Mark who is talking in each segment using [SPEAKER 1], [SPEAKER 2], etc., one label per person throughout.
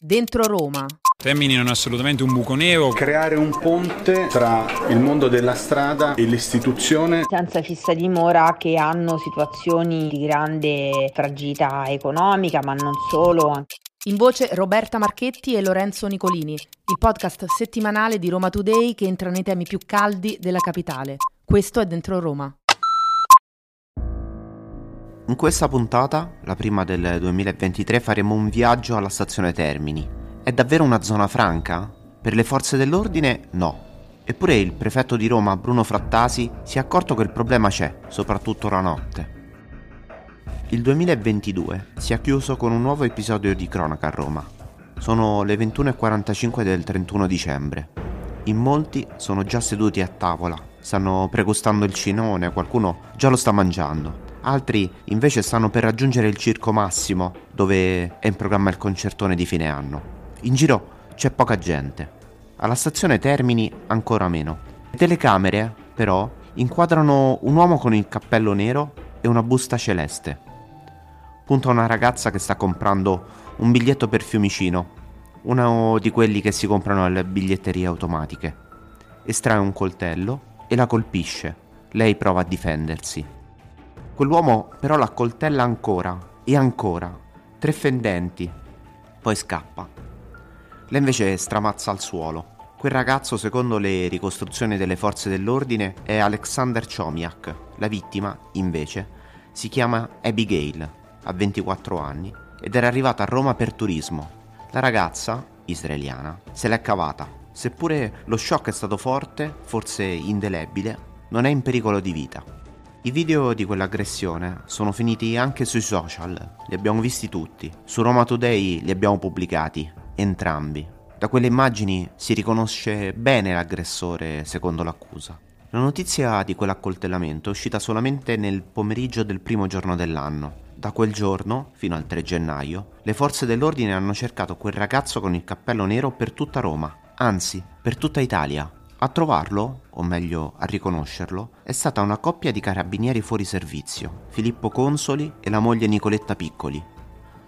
[SPEAKER 1] Dentro Roma.
[SPEAKER 2] Termini non è assolutamente un buco nero.
[SPEAKER 3] Creare un ponte tra il mondo della strada e l'istituzione.
[SPEAKER 4] Senza fissa dimora che hanno situazioni di grande fragilità economica, ma non solo.
[SPEAKER 1] In voce Roberta Marchetti e Lorenzo Nicolini, il podcast settimanale di Roma Today che entra nei temi più caldi della capitale. Questo è Dentro Roma.
[SPEAKER 5] In questa puntata, la prima del 2023, faremo un viaggio alla stazione Termini è davvero una zona franca? Per le forze dell'ordine no. Eppure il prefetto di Roma, Bruno Frattasi, si è accorto che il problema c'è, soprattutto la notte. Il 2022 si è chiuso con un nuovo episodio di cronaca a Roma. Sono le 21.45 del 31 dicembre. In molti sono già seduti a tavola, stanno pregustando il cinone, qualcuno già lo sta mangiando. Altri invece stanno per raggiungere il Circo Massimo, dove è in programma il concertone di fine anno. In giro c'è poca gente. Alla stazione Termini ancora meno. Le telecamere, però, inquadrano un uomo con il cappello nero e una busta celeste. Punta una ragazza che sta comprando un biglietto per Fiumicino, uno di quelli che si comprano alle biglietterie automatiche. Estrae un coltello e la colpisce. Lei prova a difendersi. Quell'uomo però la coltella ancora e ancora, tre fendenti, poi scappa. Lei invece stramazza al suolo. Quel ragazzo, secondo le ricostruzioni delle forze dell'ordine, è Alexander Chomiak. La vittima, invece, si chiama Abigail, ha 24 anni, ed era arrivata a Roma per turismo. La ragazza, israeliana, se l'è cavata. Seppure lo shock è stato forte, forse indelebile, non è in pericolo di vita. I video di quell'aggressione sono finiti anche sui social, li abbiamo visti tutti. Su Roma Today li abbiamo pubblicati entrambi. Da quelle immagini si riconosce bene l'aggressore, secondo l'accusa. La notizia di quell'accoltellamento è uscita solamente nel pomeriggio del primo giorno dell'anno. Da quel giorno, fino al 3 gennaio, le forze dell'ordine hanno cercato quel ragazzo con il cappello nero per tutta Roma, anzi, per tutta Italia. A trovarlo, o meglio a riconoscerlo, è stata una coppia di carabinieri fuori servizio, Filippo Consoli e la moglie Nicoletta Piccoli,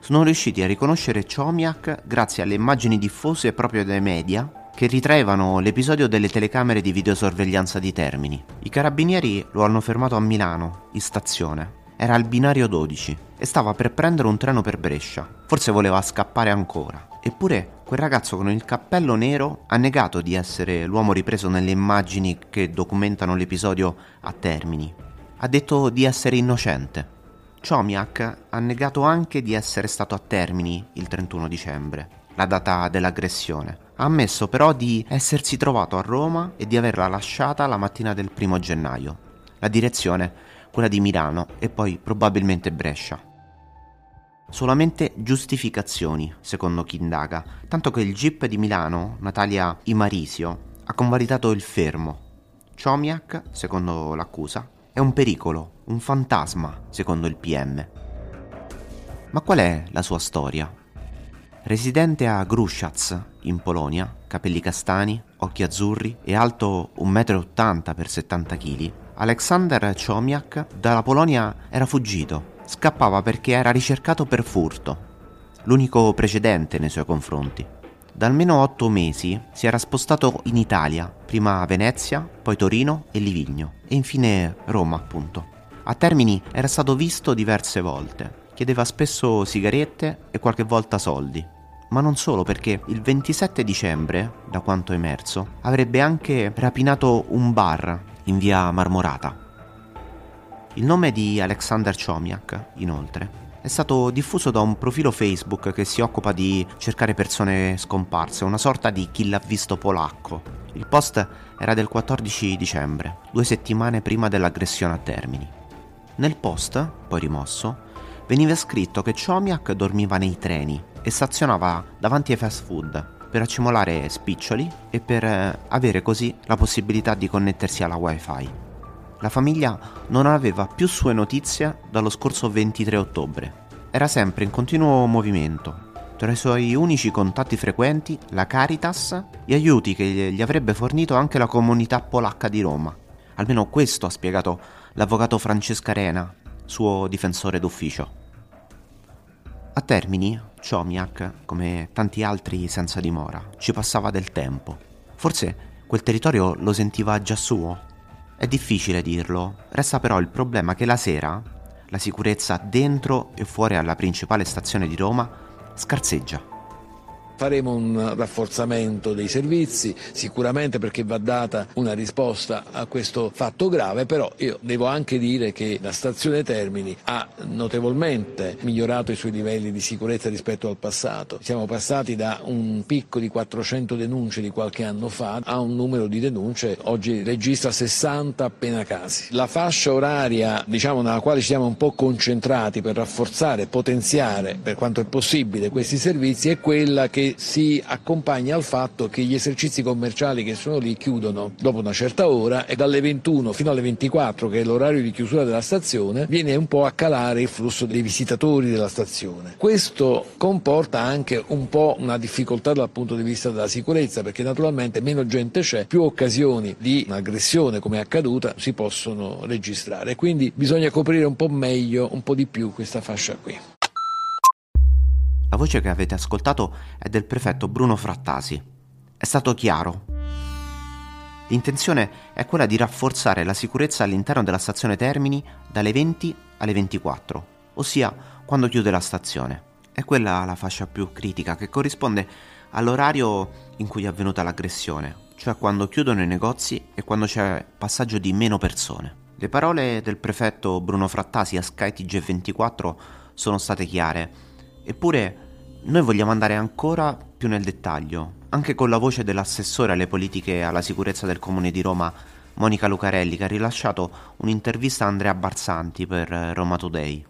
[SPEAKER 5] sono riusciti a riconoscere Chomiak grazie alle immagini diffuse proprio dai media che ritraevano l'episodio delle telecamere di videosorveglianza di Termini. I carabinieri lo hanno fermato a Milano, in stazione. Era al binario 12 e stava per prendere un treno per Brescia. Forse voleva scappare ancora. Eppure quel ragazzo con il cappello nero ha negato di essere l'uomo ripreso nelle immagini che documentano l'episodio a Termini. Ha detto di essere innocente. Chomiak ha negato anche di essere stato a Termini il 31 dicembre, la data dell'aggressione. Ha ammesso però di essersi trovato a Roma e di averla lasciata la mattina del primo gennaio. La direzione, quella di Milano e poi probabilmente Brescia. Solamente giustificazioni, secondo chi indaga, tanto che il GIP di Milano, Natalia Imarisio, ha convalidato il fermo. Chomiak, secondo l'accusa, è un pericolo, un fantasma, secondo il PM. Ma qual è la sua storia? Residente a Gruszcz, in Polonia, capelli castani, occhi azzurri e alto 1,80 m x 70 kg, Aleksander Chomiak dalla Polonia era fuggito. Scappava perché era ricercato per furto, l'unico precedente nei suoi confronti. Da almeno otto mesi si era spostato in Italia, prima a Venezia, poi Torino e Livigno, e infine Roma, appunto. A Termini era stato visto diverse volte. Chiedeva spesso sigarette e qualche volta soldi. Ma non solo perché il 27 dicembre, da quanto emerso, avrebbe anche rapinato un bar in via Marmorata. Il nome di Alexander Chomiak, inoltre, è stato diffuso da un profilo Facebook che si occupa di cercare persone scomparse, una sorta di chi l'ha visto polacco. Il post era del 14 dicembre, due settimane prima dell'aggressione a Termini. Nel post, poi rimosso, veniva scritto che Chomiak dormiva nei treni e stazionava davanti ai fast food per accumulare spiccioli e per eh, avere così la possibilità di connettersi alla wifi. La famiglia non aveva più sue notizie dallo scorso 23 ottobre. Era sempre in continuo movimento. Tra i suoi unici contatti frequenti, la Caritas e aiuti che gli avrebbe fornito anche la comunità polacca di Roma. Almeno questo ha spiegato l'avvocato Francesca Arena, suo difensore d'ufficio. A Termini, Ciomiac, come tanti altri senza dimora, ci passava del tempo. Forse quel territorio lo sentiva già suo. È difficile dirlo, resta però il problema che la sera la sicurezza dentro e fuori alla principale stazione di Roma scarseggia.
[SPEAKER 6] Faremo un rafforzamento dei servizi, sicuramente perché va data una risposta a questo fatto grave, però io devo anche dire che la stazione Termini ha notevolmente migliorato i suoi livelli di sicurezza rispetto al passato. Siamo passati da un picco di 400 denunce di qualche anno fa a un numero di denunce oggi registra 60 appena casi. La fascia oraria diciamo, nella quale ci siamo un po' concentrati per rafforzare e potenziare per quanto è possibile questi servizi è quella che si accompagna al fatto che gli esercizi commerciali che sono lì chiudono dopo una certa ora e dalle 21 fino alle 24, che è l'orario di chiusura della stazione, viene un po' a calare il flusso dei visitatori della stazione. Questo comporta anche un po' una difficoltà dal punto di vista della sicurezza, perché naturalmente meno gente c'è, più occasioni di un'aggressione come è accaduta si possono registrare. Quindi bisogna coprire un po' meglio, un po' di più questa fascia qui.
[SPEAKER 5] Voce che avete ascoltato è del prefetto Bruno Frattasi. È stato chiaro. L'intenzione è quella di rafforzare la sicurezza all'interno della stazione Termini dalle 20 alle 24, ossia quando chiude la stazione. È quella la fascia più critica che corrisponde all'orario in cui è avvenuta l'aggressione, cioè quando chiudono i negozi e quando c'è passaggio di meno persone. Le parole del prefetto Bruno Frattasi a skytg 24 sono state chiare Eppure noi vogliamo andare ancora più nel dettaglio, anche con la voce dell'assessore alle politiche alla sicurezza del Comune di Roma, Monica Lucarelli, che ha rilasciato un'intervista a Andrea Barzanti per Roma Today.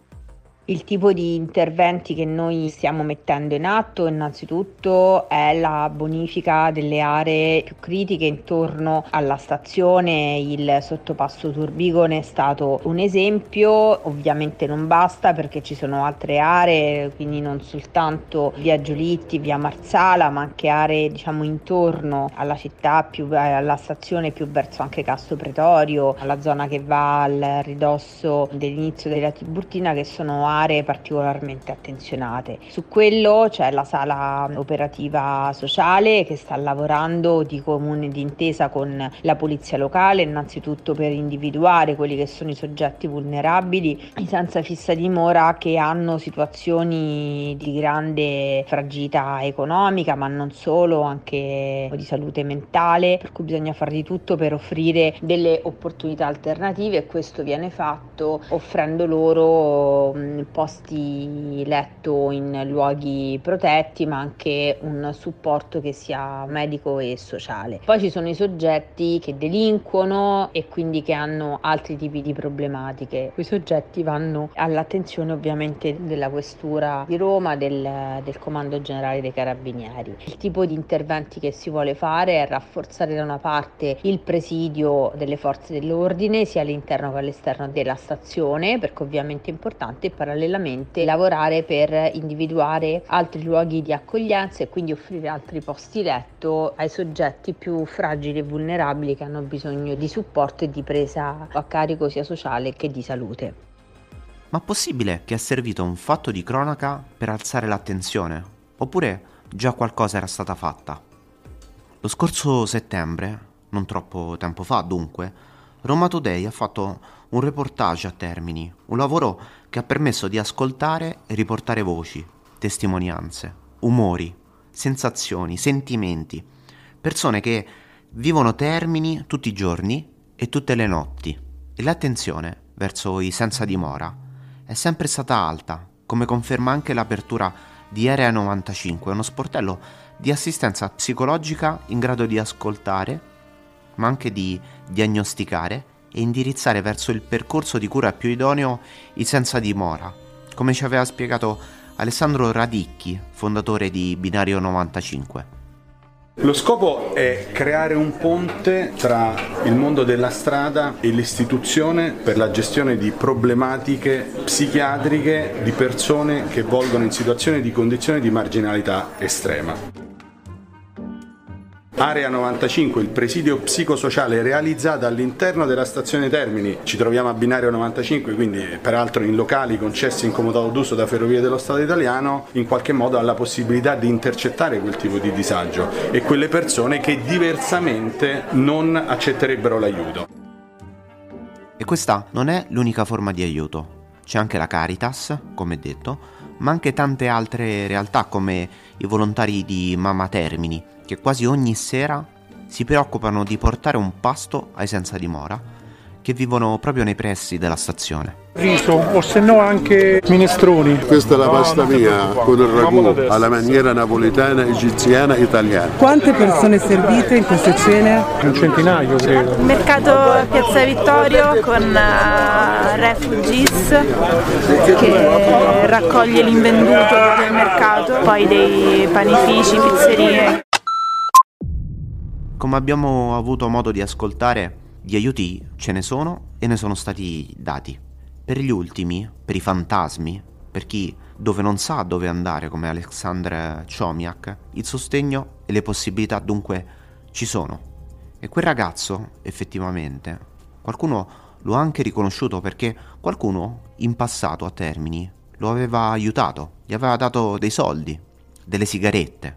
[SPEAKER 4] Il tipo di interventi che noi stiamo mettendo in atto innanzitutto è la bonifica delle aree più critiche intorno alla stazione, il sottopasso Turbigone è stato un esempio, ovviamente non basta perché ci sono altre aree, quindi non soltanto via Giolitti, via Marsala, ma anche aree diciamo intorno alla città, più, alla stazione più verso anche Casto Pretorio, alla zona che va al ridosso dell'inizio della Tiburtina che sono aree aree particolarmente attenzionate. Su quello c'è la sala operativa sociale che sta lavorando di comune d'intesa con la polizia locale, innanzitutto per individuare quelli che sono i soggetti vulnerabili, i senza fissa dimora che hanno situazioni di grande fragilità economica, ma non solo, anche di salute mentale, per cui bisogna fare di tutto per offrire delle opportunità alternative e questo viene fatto offrendo loro posti letto in luoghi protetti, ma anche un supporto che sia medico e sociale. Poi ci sono i soggetti che delinquono e quindi che hanno altri tipi di problematiche. Quei soggetti vanno all'attenzione ovviamente della questura di Roma, del, del Comando Generale dei Carabinieri. Il tipo di interventi che si vuole fare è rafforzare da una parte il presidio delle forze dell'ordine sia all'interno che all'esterno della stazione, perché ovviamente è importante, e parallelamente lavorare per individuare altri luoghi di accoglienza e quindi offrire altri posti letto ai soggetti più fragili e vulnerabili che hanno bisogno di supporto e di presa a carico sia sociale che di salute.
[SPEAKER 5] Ma possibile che è servito un fatto di cronaca per alzare l'attenzione? Oppure già qualcosa era stata fatta? Lo scorso settembre, non troppo tempo fa dunque, Roma Today ha fatto un reportage a Termini, un lavoro che ha permesso di ascoltare e riportare voci, testimonianze, umori, sensazioni, sentimenti, persone che vivono Termini tutti i giorni e tutte le notti. E l'attenzione verso i senza dimora è sempre stata alta, come conferma anche l'apertura di Area 95, uno sportello di assistenza psicologica in grado di ascoltare ma anche di diagnosticare e indirizzare verso il percorso di cura più idoneo i senza dimora, come ci aveva spiegato Alessandro Radicchi, fondatore di Binario 95.
[SPEAKER 3] Lo scopo è creare un ponte tra il mondo della strada e l'istituzione per la gestione di problematiche psichiatriche di persone che volgono in situazioni di condizione di marginalità estrema. Area 95, il presidio psicosociale realizzato all'interno della stazione Termini. Ci troviamo a binario 95, quindi peraltro in locali concessi in comodato d'uso da Ferrovie dello Stato italiano, in qualche modo ha la possibilità di intercettare quel tipo di disagio e quelle persone che diversamente non accetterebbero l'aiuto.
[SPEAKER 5] E questa non è l'unica forma di aiuto. C'è anche la Caritas, come detto, ma anche tante altre realtà come i volontari di Mama Termini, che quasi ogni sera si preoccupano di portare un pasto ai senza dimora, che vivono proprio nei pressi della stazione.
[SPEAKER 7] Riso o se no anche minestroni.
[SPEAKER 8] Questa è la pasta mia con il ragù alla maniera napoletana, egiziana, italiana.
[SPEAKER 9] Quante persone servite in queste cene?
[SPEAKER 7] Un centinaio credo.
[SPEAKER 10] Mercato Piazza Vittorio con uh, Refugees che raccoglie l'invenduto del mercato, poi dei panifici, pizzerie.
[SPEAKER 5] Come abbiamo avuto modo di ascoltare, gli aiuti ce ne sono e ne sono stati dati. Per gli ultimi, per i fantasmi, per chi dove non sa dove andare come Alexandre Chomiak, il sostegno e le possibilità dunque ci sono. E quel ragazzo, effettivamente, qualcuno lo ha anche riconosciuto perché qualcuno in passato a Termini lo aveva aiutato, gli aveva dato dei soldi, delle sigarette.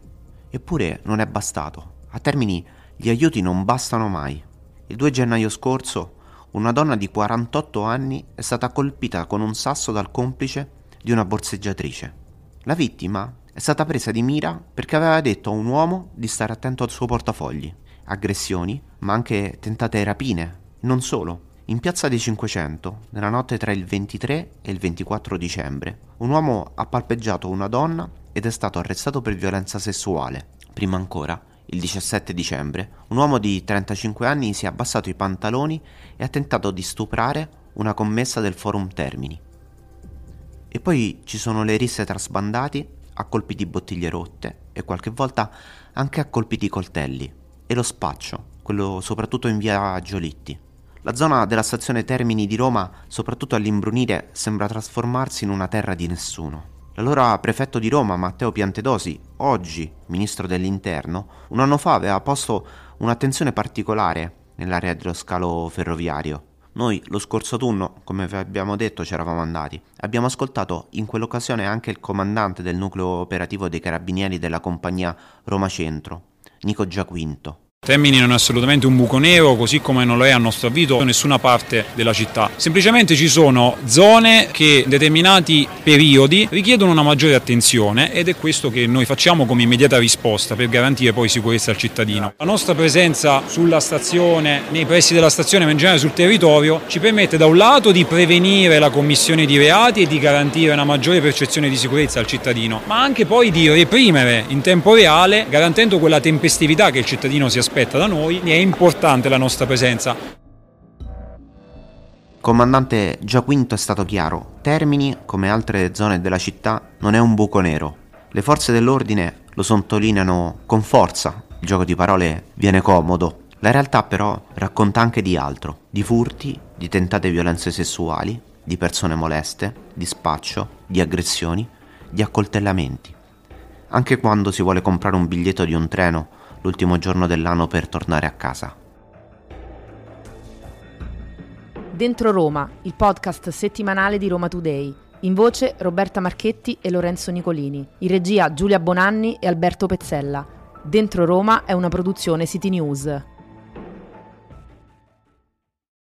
[SPEAKER 5] Eppure non è bastato. A Termini gli aiuti non bastano mai. Il 2 gennaio scorso una donna di 48 anni è stata colpita con un sasso dal complice di una borseggiatrice. La vittima è stata presa di mira perché aveva detto a un uomo di stare attento al suo portafogli. Aggressioni, ma anche tentate rapine. Non solo. In piazza dei 500, nella notte tra il 23 e il 24 dicembre, un uomo ha palpeggiato una donna ed è stato arrestato per violenza sessuale. Prima ancora, il 17 dicembre, un uomo di 35 anni si è abbassato i pantaloni e ha tentato di stuprare una commessa del Forum Termini. E poi ci sono le risse tra sbandati a colpi di bottiglie rotte e qualche volta anche a colpi di coltelli e lo spaccio, quello soprattutto in via Giolitti. La zona della stazione Termini di Roma, soprattutto all'imbrunire, sembra trasformarsi in una terra di nessuno. L'allora prefetto di Roma, Matteo Piantedosi, oggi ministro dell'interno, un anno fa aveva posto un'attenzione particolare nell'area dello scalo ferroviario. Noi lo scorso autunno, come vi abbiamo detto, ci eravamo andati. Abbiamo ascoltato in quell'occasione anche il comandante del nucleo operativo dei carabinieri della compagnia Roma Centro, Nico Giaquinto.
[SPEAKER 2] Termini non è assolutamente un buco nero, così come non lo è a nostro avviso in nessuna parte della città. Semplicemente ci sono zone che in determinati periodi richiedono una maggiore attenzione ed è questo che noi facciamo come immediata risposta per garantire poi sicurezza al cittadino. La nostra presenza sulla stazione, nei pressi della stazione, ma in generale sul territorio, ci permette da un lato di prevenire la commissione di reati e di garantire una maggiore percezione di sicurezza al cittadino, ma anche poi di reprimere in tempo reale, garantendo quella tempestività che il cittadino si aspetta aspetta da noi, è importante la nostra presenza.
[SPEAKER 5] Comandante Giaquinto è stato chiaro, Termini, come altre zone della città, non è un buco nero. Le forze dell'ordine lo sottolineano con forza, il gioco di parole viene comodo. La realtà però racconta anche di altro, di furti, di tentate violenze sessuali, di persone moleste, di spaccio, di aggressioni, di accoltellamenti. Anche quando si vuole comprare un biglietto di un treno l'ultimo giorno dell'anno per tornare a casa.
[SPEAKER 1] Dentro Roma, il podcast settimanale di Roma Today. In voce Roberta Marchetti e Lorenzo Nicolini. In regia Giulia Bonanni e Alberto Pezzella. Dentro Roma è una produzione City News.